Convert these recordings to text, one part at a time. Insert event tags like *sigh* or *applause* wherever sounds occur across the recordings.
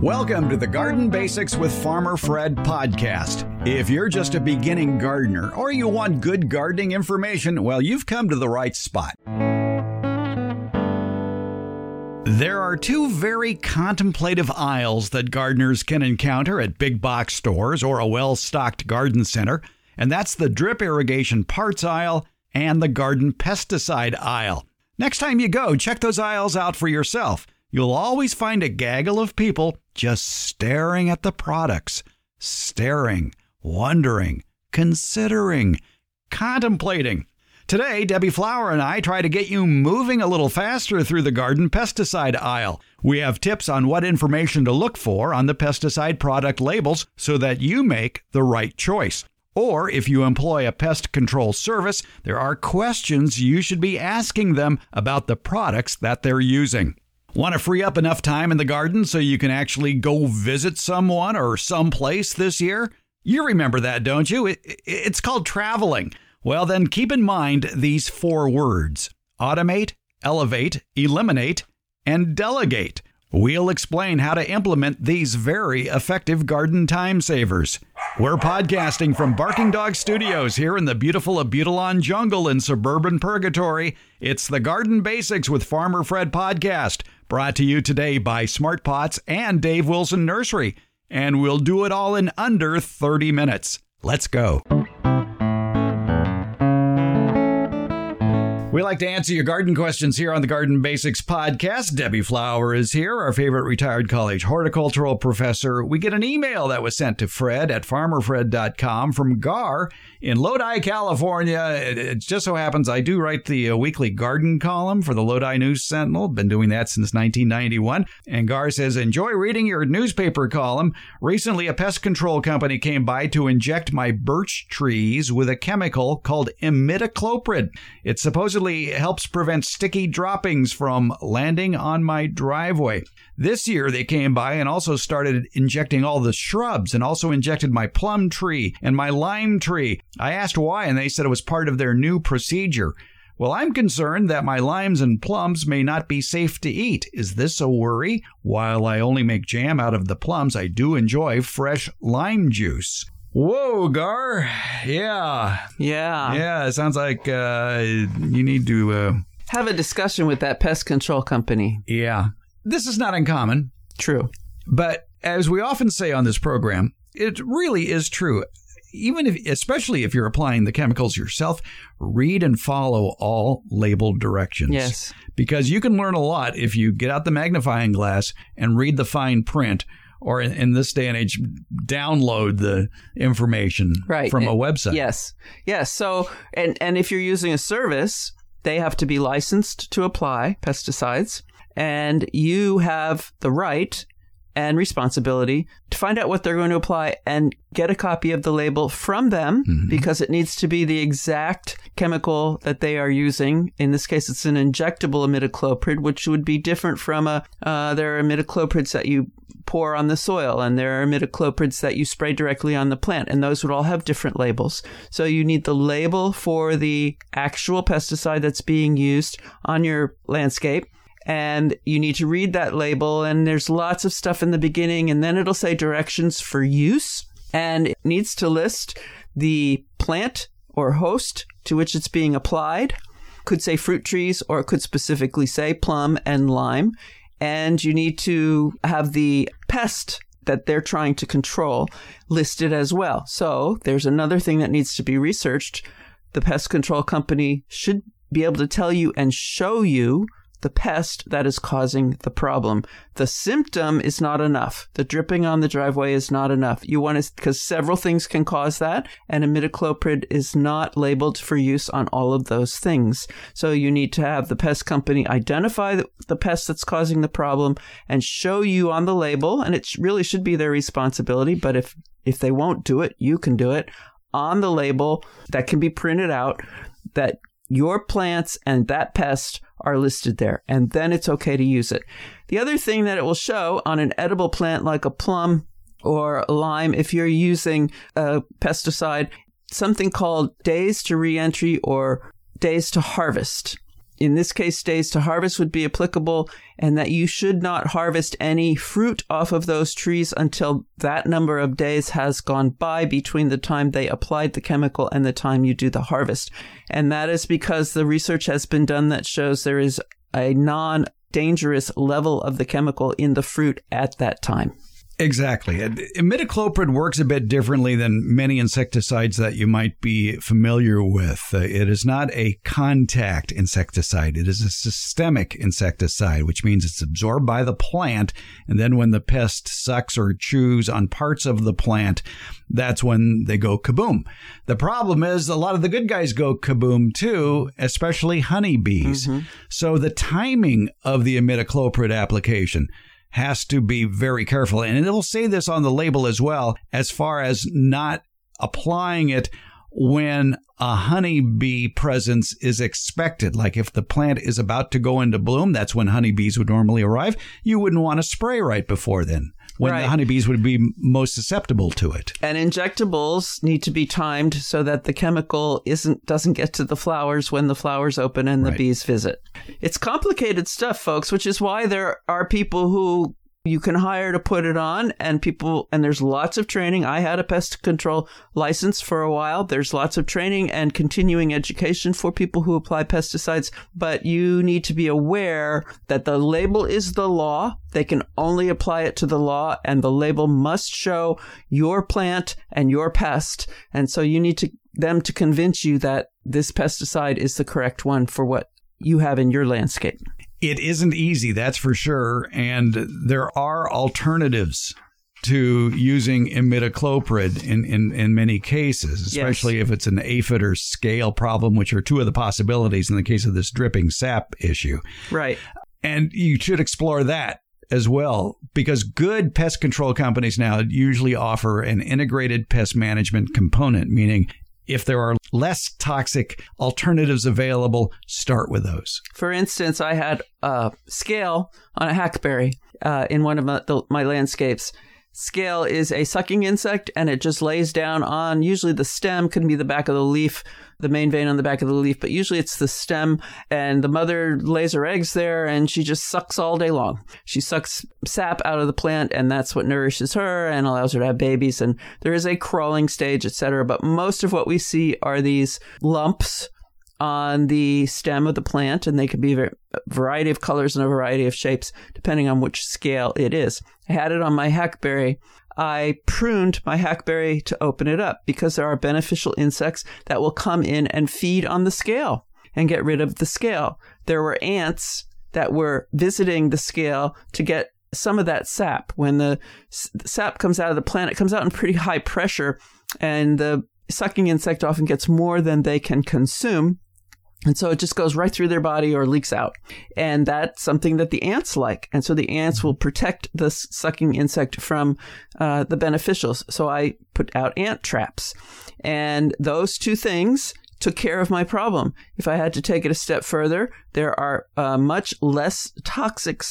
Welcome to the Garden Basics with Farmer Fred podcast. If you're just a beginning gardener or you want good gardening information, well, you've come to the right spot. There are two very contemplative aisles that gardeners can encounter at big box stores or a well stocked garden center, and that's the drip irrigation parts aisle and the garden pesticide aisle. Next time you go, check those aisles out for yourself. You'll always find a gaggle of people just staring at the products, staring, wondering, considering, contemplating. Today, Debbie Flower and I try to get you moving a little faster through the garden pesticide aisle. We have tips on what information to look for on the pesticide product labels so that you make the right choice. Or if you employ a pest control service, there are questions you should be asking them about the products that they're using. Want to free up enough time in the garden so you can actually go visit someone or someplace this year? You remember that, don't you? It, it's called traveling. Well, then keep in mind these four words automate, elevate, eliminate, and delegate. We'll explain how to implement these very effective garden time savers. We're podcasting from Barking Dog Studios here in the beautiful Abutilon jungle in suburban Purgatory. It's the Garden Basics with Farmer Fred podcast, brought to you today by Smart Pots and Dave Wilson Nursery. And we'll do it all in under 30 minutes. Let's go. We like to answer your garden questions here on the Garden Basics podcast. Debbie Flower is here, our favorite retired college horticultural professor. We get an email that was sent to Fred at farmerfred.com from Gar in Lodi, California. It just so happens I do write the uh, weekly garden column for the Lodi News Sentinel. Been doing that since 1991. And Gar says, Enjoy reading your newspaper column. Recently, a pest control company came by to inject my birch trees with a chemical called imidacloprid. It supposedly helps prevent sticky droppings from landing on my driveway. This year they came by and also started injecting all the shrubs and also injected my plum tree and my lime tree. I asked why and they said it was part of their new procedure. Well, I'm concerned that my limes and plums may not be safe to eat. Is this a worry? While I only make jam out of the plums, I do enjoy fresh lime juice. Whoa, Gar. Yeah. Yeah. Yeah, it sounds like uh, you need to. Uh, Have a discussion with that pest control company. yeah. This is not uncommon, True. but as we often say on this program, it really is true. Even if, especially if you're applying the chemicals yourself, read and follow all labeled directions. Yes. Because you can learn a lot if you get out the magnifying glass and read the fine print, or in, in this day and age, download the information Right. from a website. Yes. Yes. So, and and if you're using a service, they have to be licensed to apply pesticides, and you have the right and responsibility to find out what they're going to apply and get a copy of the label from them because it needs to be the exact chemical that they are using. In this case, it's an injectable imidacloprid, which would be different from a. Uh, there are imidacloprids that you pour on the soil, and there are imidacloprids that you spray directly on the plant, and those would all have different labels. So you need the label for the actual pesticide that's being used on your landscape. And you need to read that label, and there's lots of stuff in the beginning, and then it'll say directions for use, and it needs to list the plant or host to which it's being applied. Could say fruit trees, or it could specifically say plum and lime and you need to have the pest that they're trying to control listed as well. So there's another thing that needs to be researched. The pest control company should be able to tell you and show you the pest that is causing the problem. The symptom is not enough. The dripping on the driveway is not enough. You want to, because several things can cause that, and imidacloprid is not labeled for use on all of those things. So you need to have the pest company identify the, pest that's causing the problem and show you on the label, and it really should be their responsibility. But if if they won't do it, you can do it on the label that can be printed out that your plants and that pest are listed there, and then it's okay to use it. The other thing that it will show on an edible plant like a plum or a lime, if you're using a pesticide, something called days to reentry or days to harvest in this case, days to harvest would be applicable, and that you should not harvest any fruit off of those trees until that number of days has gone by between the time they applied the chemical and the time you do the harvest. And that is because the research has been done that shows there is a non dangerous level of the chemical in the fruit at that time. Exactly. Imidacloprid works a bit differently than many insecticides that you might be familiar with. Uh, it is not a contact insecticide. It is a systemic insecticide, which means it's absorbed by the plant. And then when the pest sucks or chews on parts of the plant, that's when they go kaboom. The problem is a lot of the good guys go kaboom too, especially honeybees. Mm-hmm. So the timing of the imidacloprid application has to be very careful. And it will say this on the label as well, as far as not applying it when a honeybee presence is expected. Like if the plant is about to go into bloom, that's when honeybees would normally arrive. You wouldn't want to spray right before then when right. the honeybees would be most susceptible to it. And injectables need to be timed so that the chemical isn't doesn't get to the flowers when the flowers open and the right. bees visit. It's complicated stuff, folks, which is why there are people who you can hire to put it on and people and there's lots of training. I had a pest control license for a while. There's lots of training and continuing education for people who apply pesticides but you need to be aware that the label is the law. They can only apply it to the law and the label must show your plant and your pest. And so you need to them to convince you that this pesticide is the correct one for what you have in your landscape it isn't easy, that's for sure. And there are alternatives to using imidacloprid in, in, in many cases, especially yes. if it's an aphid or scale problem, which are two of the possibilities in the case of this dripping sap issue. Right. And you should explore that as well because good pest control companies now usually offer an integrated pest management component, meaning if there are less toxic alternatives available, start with those. For instance, I had a scale on a hackberry uh, in one of my, the, my landscapes Scale is a sucking insect and it just lays down on usually the stem, could be the back of the leaf, the main vein on the back of the leaf, but usually it's the stem. And the mother lays her eggs there and she just sucks all day long. She sucks sap out of the plant and that's what nourishes her and allows her to have babies. And there is a crawling stage, etc. But most of what we see are these lumps on the stem of the plant, and they could be a variety of colors and a variety of shapes depending on which scale it is. I had it on my hackberry. I pruned my hackberry to open it up because there are beneficial insects that will come in and feed on the scale and get rid of the scale. There were ants that were visiting the scale to get some of that sap. When the sap comes out of the plant, it comes out in pretty high pressure, and the sucking insect often gets more than they can consume. And so it just goes right through their body or leaks out. And that's something that the ants like. And so the ants will protect the sucking insect from uh, the beneficials. So I put out ant traps. And those two things took care of my problem. If I had to take it a step further, there are uh, much less toxic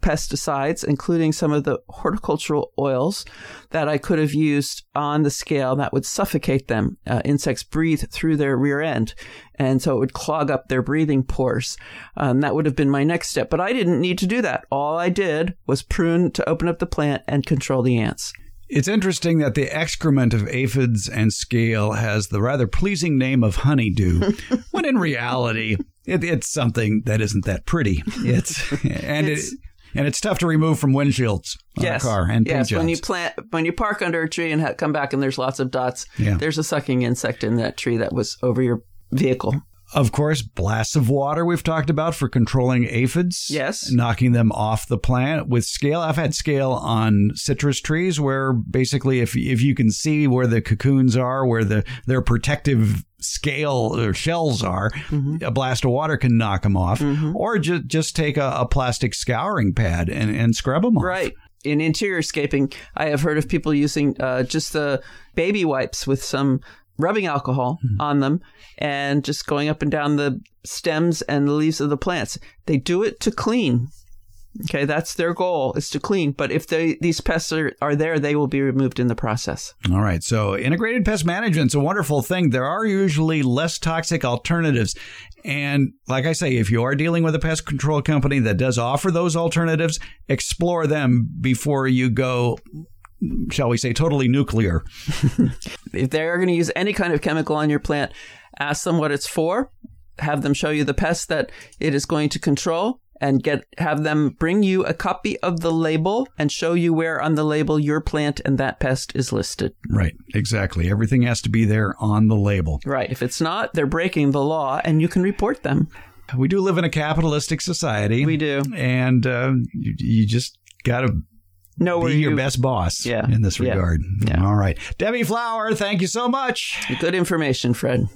pesticides, including some of the horticultural oils that I could have used on the scale that would suffocate them. Uh, insects breathe through their rear end, and so it would clog up their breathing pores. Um, that would have been my next step, but I didn't need to do that. All I did was prune to open up the plant and control the ants. It's interesting that the excrement of aphids and scale has the rather pleasing name of honeydew, *laughs* when in reality, it, it's something that isn't that pretty. It's *laughs* and it's, it and it's tough to remove from windshields on yes. a car and yes. When you plant, when you park under a tree and ha- come back and there's lots of dots, yeah. there's a sucking insect in that tree that was over your vehicle. Of course, blasts of water we've talked about for controlling aphids. Yes. Knocking them off the plant. With scale, I've had scale on citrus trees where basically if if you can see where the cocoons are, where the their protective scale or shells are, mm-hmm. a blast of water can knock them off. Mm-hmm. Or just just take a, a, plastic scouring pad and, and scrub them off. Right in interior scaping, I have heard of people using uh, just the baby wipes with some rubbing alcohol Mm-hmm. on them and just going up and down the stems and the leaves of the plants. They do it to clean. Okay, that's their goal is to clean. But if they, these pests are, are there, they will be removed in the process. All right. So integrated pest management is a wonderful thing. There are usually less toxic alternatives. And like I say, if you are dealing with a pest control company that does offer those alternatives, explore them before you go, shall we say, totally nuclear. *laughs* If they are going to use any kind of chemical on your plant, ask them what it's for, have them show you the pest that it is going to control, and get have them bring you a copy of the label and show you where on the label your plant and that pest is listed. Right. Exactly. Everything has to be there on the label. Right. If it's not, they're breaking the law and you can report them. We do live in a capitalistic society. We do. And uh, you, you just got to Know where be your best boss Yeah. in this Yeah. regard. Yeah. All right. Debbie Flower, thank you so much. good information, Fred.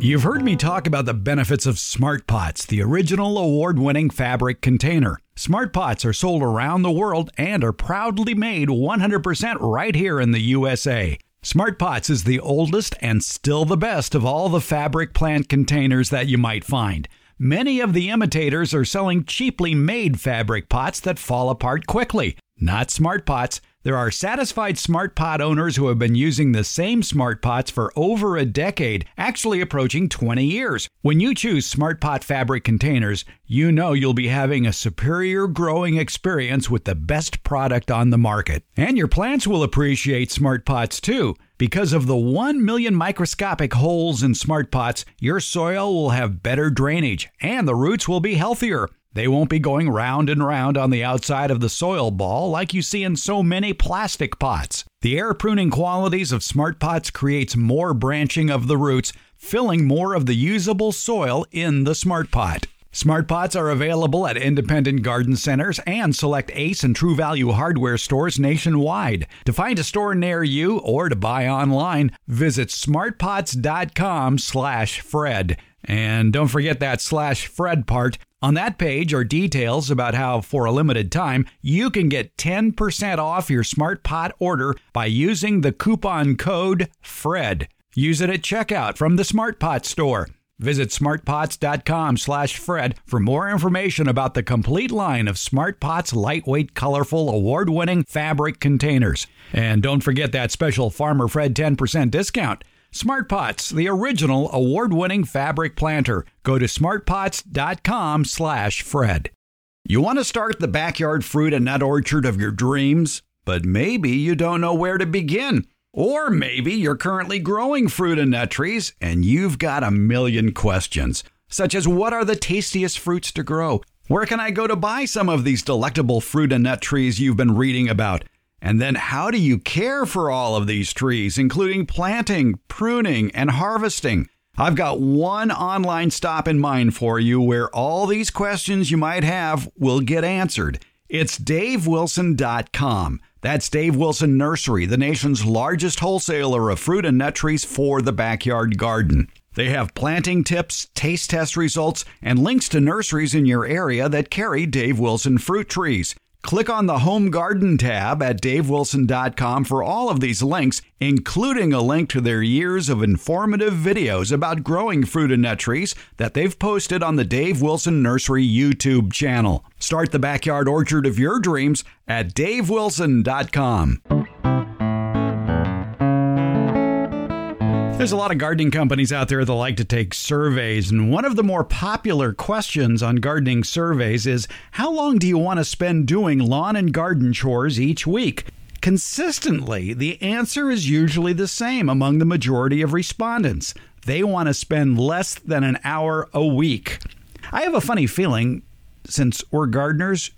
You've heard me talk about the benefits of Smart Pots, the original award winning fabric container. Smart Pots are sold around the world and are proudly made 100% right here in the USA. Smart Pots is the oldest and still the best of all the fabric plant containers that you might find. Many of the imitators are selling cheaply made fabric pots that fall apart quickly. Not Smart Pots. There are satisfied Smart Pot owners who have been using the same Smart Pots for over a decade, actually approaching 20 years. When you choose Smart Pot fabric containers, you know you'll be having a superior growing experience with the best product on the market. And your plants will appreciate Smart Pots too. Because of the 1 million microscopic holes in Smart Pots, your soil will have better drainage and the roots will be healthier. They won't be going round and round on the outside of the soil ball like you see in so many plastic pots. The air pruning qualities of Smart Pots creates more branching of the roots, filling more of the usable soil in the Smart Pot. Smart Pots are available at independent garden centers and select Ace and True Value hardware stores nationwide. To find a store near you or to buy online, visit smartpots.com/fred. And don't forget that slash Fred part. On that page are details about how, for a limited time, you can get 10% off your Smart Pot order by using the coupon code FRED. Use it at checkout from the Smart Pot store. Visit smartpots.com slash Fred for more information about the complete line of Smart Pots lightweight, colorful, award-winning fabric containers. And don't forget that special Farmer Fred 10% discount. Smart Pots, the original award-winning fabric planter. Go to smartpots.com slash Fred. You want to start the backyard fruit and nut orchard of your dreams, but maybe you don't know where to begin. Or maybe you're currently growing fruit and nut trees and you've got a million questions, such as what are the tastiest fruits to grow? Where can I go to buy some of these delectable fruit and nut trees you've been reading about? And then how do you care for all of these trees, including planting, pruning, and harvesting? I've got one online stop in mind for you where all these questions you might have will get answered. It's davewilson.com. That's Dave Wilson Nursery, the nation's largest wholesaler of fruit and nut trees for the backyard garden. They have planting tips, taste test results, and links to nurseries in your area that carry Dave Wilson fruit trees. Click on the Home Garden tab at davewilson.com for all of these links, including a link to their years of informative videos about growing fruit and nut trees that they've posted on the Dave Wilson Nursery YouTube channel. Start the backyard orchard of your dreams at davewilson.com. There's a lot of gardening companies out there that like to take surveys, and one of the more popular questions on gardening surveys is how long do you want to spend doing lawn and garden chores each week? Consistently, the answer is usually the same among the majority of respondents. They want to spend less than an hour a week. I have a funny feeling, since we're gardeners,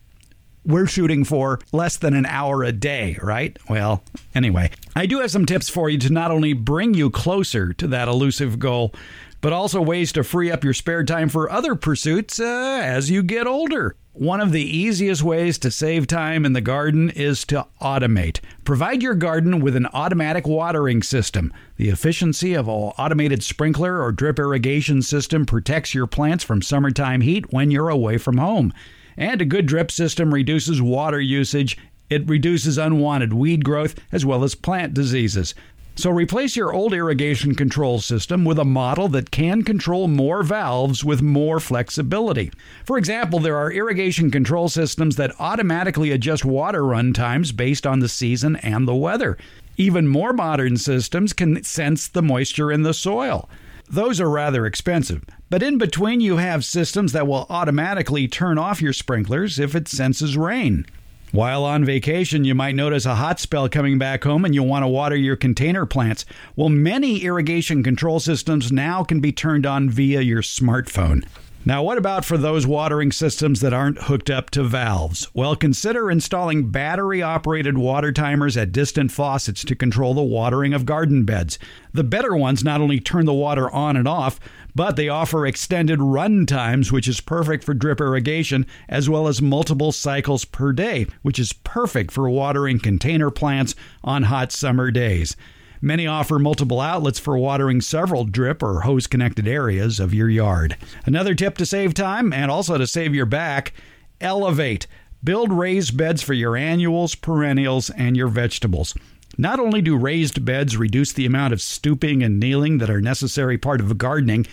we're shooting for less than an hour a day, right? Well, anyway, I do have some tips for you to not only bring you closer to that elusive goal, but also ways to free up your spare time for other pursuits uh, as you get older. One of the easiest ways to save time in the garden is to automate. Provide your garden with an automatic watering system. The efficiency of an automated sprinkler or drip irrigation system protects your plants from summertime heat when you're away from home. And a good drip system reduces water usage It reduces unwanted weed growth as well as plant diseases. So replace your old irrigation control system with a model that can control more valves with more flexibility. For example, there are irrigation control systems that automatically adjust water run times based on the season and the weather. Even more modern systems can sense the moisture in the soil. Those are rather expensive, but in between you have systems that will automatically turn off your sprinklers if it senses rain. While on vacation, you might notice a hot spell coming back home and you'll want to water your container plants. Well, many irrigation control systems now can be turned on via your smartphone. Now, what about for those watering systems that aren't hooked up to valves? Well, consider installing battery operated water timers at distant faucets to control the watering of garden beds. The better ones not only turn the water on and off, but they offer extended run times, which is perfect for drip irrigation, as well as multiple cycles per day, which is perfect for watering container plants on hot summer days. Many offer multiple outlets for watering several drip or hose connected areas of your yard. Another tip to save time and also to save your back elevate. Build raised beds for your annuals, perennials, and your vegetables. Not only do raised beds reduce the amount of stooping and kneeling that are necessary part of gardening,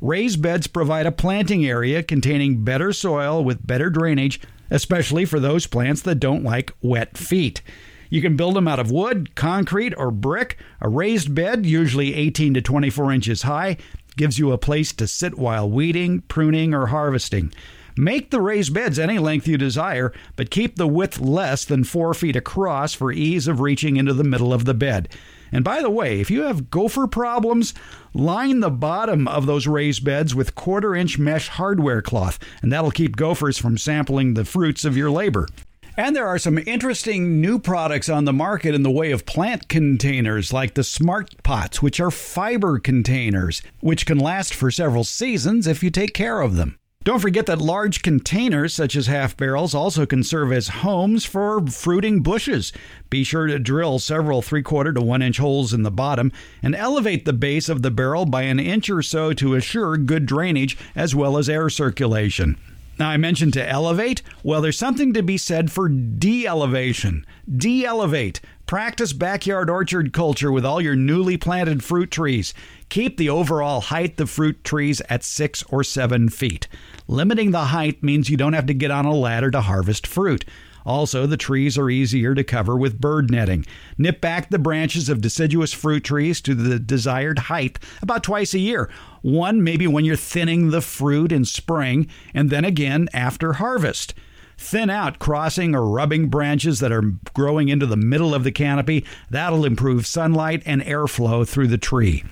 raised beds provide a planting area containing better soil with better drainage, especially for those plants that don't like wet feet. You can build them out of wood, concrete, or brick. A raised bed, usually 18 to 24 inches high, gives you a place to sit while weeding, pruning, or harvesting. Make the raised beds any length you desire, but keep the width less than 4 feet across for ease of reaching into the middle of the bed. And by the way, if you have gopher problems, line the bottom of those raised beds with quarter inch mesh hardware cloth, and that'll keep gophers from sampling the fruits of your labor. And there are some interesting new products on the market in the way of plant containers, like the Smart Pots, which are fiber containers, which can last for several seasons if you take care of them. Don't forget that large containers, such as half barrels, also can serve as homes for fruiting bushes. Be sure to drill several three quarter to one inch holes in the bottom and elevate the base of the barrel by an inch or so to assure good drainage as well as air circulation. Now, I mentioned to elevate. Well, there's something to be said for de elevation. De elevate. Practice backyard orchard culture with all your newly planted fruit trees. Keep the overall height of fruit trees at six or seven feet. Limiting the height means you don't have to get on a ladder to harvest fruit. Also, the trees are easier to cover with bird netting. Nip back the branches of deciduous fruit trees to the desired height about twice a year. One, maybe when you're thinning the fruit in spring, and then again after harvest. Thin out crossing or rubbing branches that are growing into the middle of the canopy. That'll improve sunlight and airflow through the tree.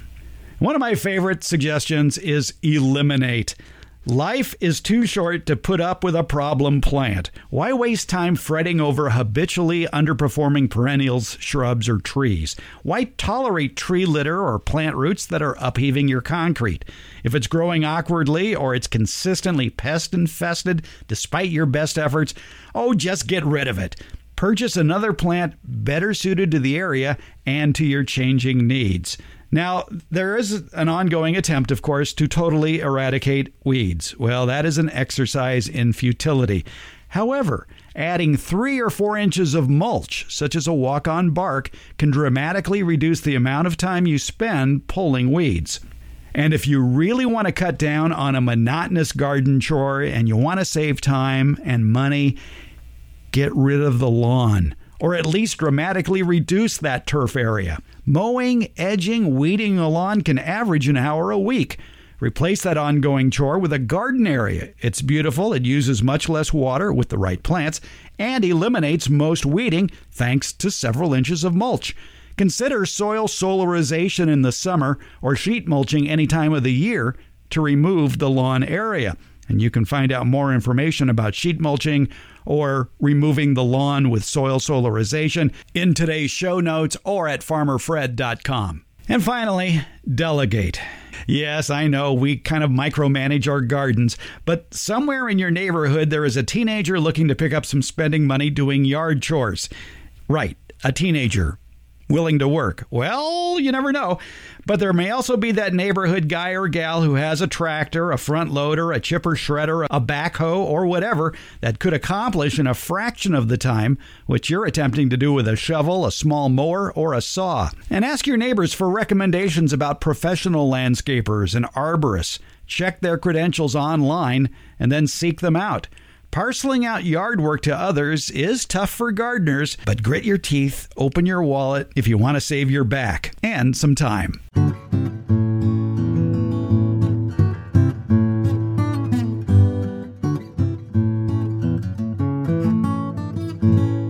One of my favorite suggestions is eliminate. Life is too short to put up with a problem plant. Why waste time fretting over habitually underperforming perennials, shrubs, or trees? Why tolerate tree litter or plant roots that are upheaving your concrete? If it's growing awkwardly or it's consistently pest infested despite your best efforts, oh, just get rid of it. Purchase another plant better suited to the area and to your changing needs. Now, there is an ongoing attempt, of course, to totally eradicate weeds. Well, that is an exercise in futility. However, adding three or four inches of mulch, such as a walk on bark, can dramatically reduce the amount of time you spend pulling weeds. And if you really want to cut down on a monotonous garden chore and you want to save time and money, get rid of the lawn or at least dramatically reduce that turf area. Mowing, edging, weeding a lawn can average an hour a week. Replace that ongoing chore with a garden area. It's beautiful, it uses much less water with the right plants, and eliminates most weeding thanks to several inches of mulch. Consider soil solarization in the summer or sheet mulching any time of the year to remove the lawn area. And you can find out more information about sheet mulching or removing the lawn with soil solarization in today's show notes or at farmerfred.com. And finally, delegate. Yes, I know we kind of micromanage our gardens, but somewhere in your neighborhood there is a teenager looking to pick up some spending money doing yard chores. Right, a teenager willing to work? Well, you never know. But there may also be that neighborhood guy or gal who has a tractor, a front loader, a chipper shredder, a backhoe, or whatever that could accomplish in a fraction of the time what you're attempting to do with a shovel, a small mower, or a saw. And ask your neighbors for recommendations about professional landscapers and arborists. Check their credentials online and then seek them out. Parceling out yard work to others is tough for gardeners, but grit your teeth, open your wallet if you want to save your back and some time.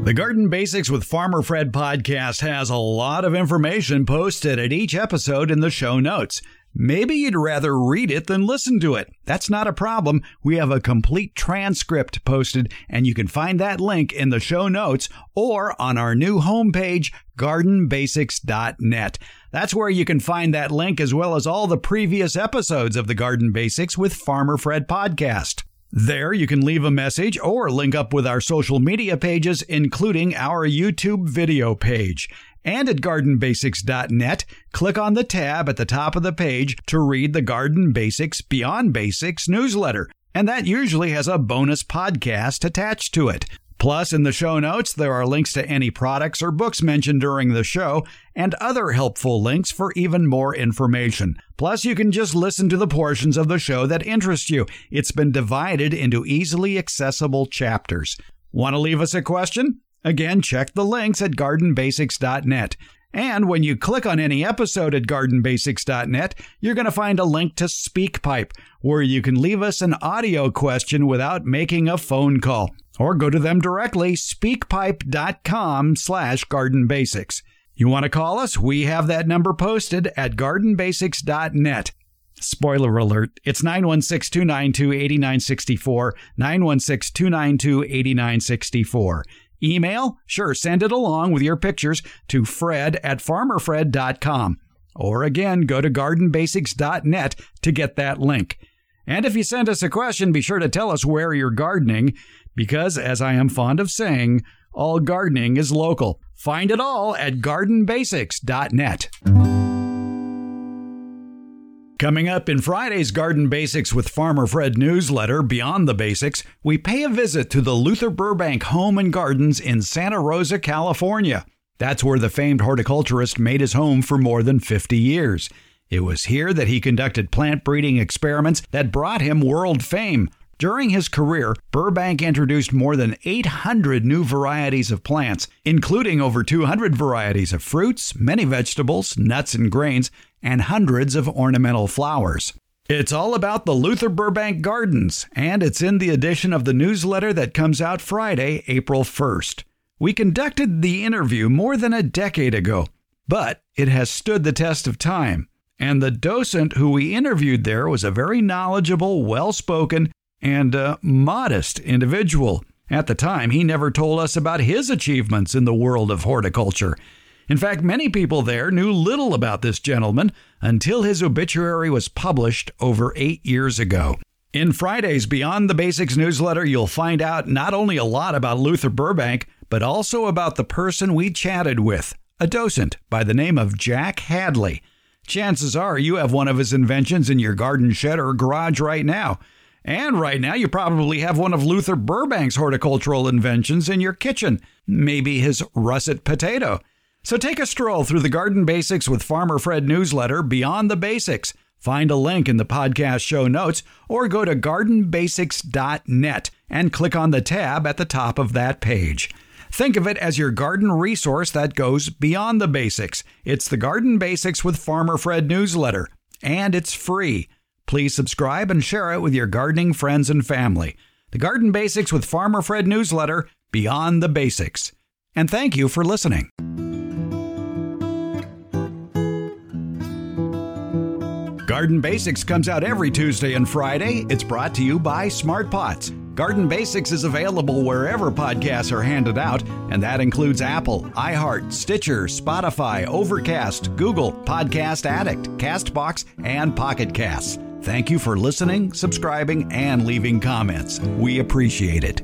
The Garden Basics with Farmer Fred podcast has a lot of information posted at each episode in the show notes. Maybe you'd rather read it than listen to it. That's not a problem. We have a complete transcript posted, and you can find that link in the show notes or on our new homepage, gardenbasics.net. That's where you can find that link as well as all the previous episodes of the Garden Basics with Farmer Fred podcast. There, you can leave a message or link up with our social media pages, including our YouTube video page. And at gardenbasics.net, click on the tab at the top of the page to read the Garden Basics Beyond Basics newsletter. And that usually has a bonus podcast attached to it. Plus, in the show notes, there are links to any products or books mentioned during the show and other helpful links for even more information. Plus, you can just listen to the portions of the show that interest you. It's been divided into easily accessible chapters. Want to leave us a question? Again, check the links at gardenbasics.net. And when you click on any episode at gardenbasics.net, you're going to find a link to SpeakPipe, where you can leave us an audio question without making a phone call. Or go to them directly, speakpipe.com slash gardenbasics. You want to call us? We have that number posted at gardenbasics.net. Spoiler alert, it's 916 292 8964, 916 292 8964. Email? Sure, send it along with your pictures to fred at farmerfred.com. Or again, go to gardenbasics.net to get that link. And if you send us a question, be sure to tell us where you're gardening, because as I am fond of saying, all gardening is local. Find it all at gardenbasics.net. Coming up in Friday's Garden Basics with Farmer Fred newsletter, Beyond the Basics, we pay a visit to the Luther Burbank Home and Gardens in Santa Rosa, California. That's where the famed horticulturist made his home for more than 50 years. It was here that he conducted plant breeding experiments that brought him world fame. During his career, Burbank introduced more than 800 new varieties of plants, including over 200 varieties of fruits, many vegetables, nuts and grains, and hundreds of ornamental flowers. It's all about the Luther Burbank Gardens, and it's in the edition of the newsletter that comes out Friday, April 1st. We conducted the interview more than a decade ago, but it has stood the test of time. And the docent who we interviewed there was a very knowledgeable, well spoken, and uh, modest individual. At the time, he never told us about his achievements in the world of horticulture. In fact, many people there knew little about this gentleman until his obituary was published over eight years ago. In Friday's Beyond the Basics newsletter, you'll find out not only a lot about Luther Burbank, but also about the person we chatted with, a docent by the name of Jack Hadley. Chances are you have one of his inventions in your garden shed or garage right now. And right now, you probably have one of Luther Burbank's horticultural inventions in your kitchen, maybe his russet potato. So take a stroll through the Garden Basics with Farmer Fred newsletter, Beyond the Basics. Find a link in the podcast show notes or go to gardenbasics.net and click on the tab at the top of that page. Think of it as your garden resource that goes beyond the basics. It's the Garden Basics with Farmer Fred newsletter, and it's free. Please subscribe and share it with your gardening friends and family. The Garden Basics with Farmer Fred newsletter, Beyond the Basics. And thank you for listening. Garden Basics comes out every Tuesday and Friday. It's brought to you by Smart Pots. Garden Basics is available wherever podcasts are handed out, and that includes Apple, iHeart, Stitcher, Spotify, Overcast, Google, Podcast Addict, Castbox, and Pocket Casts. Thank you for listening, subscribing, and leaving comments. We appreciate it.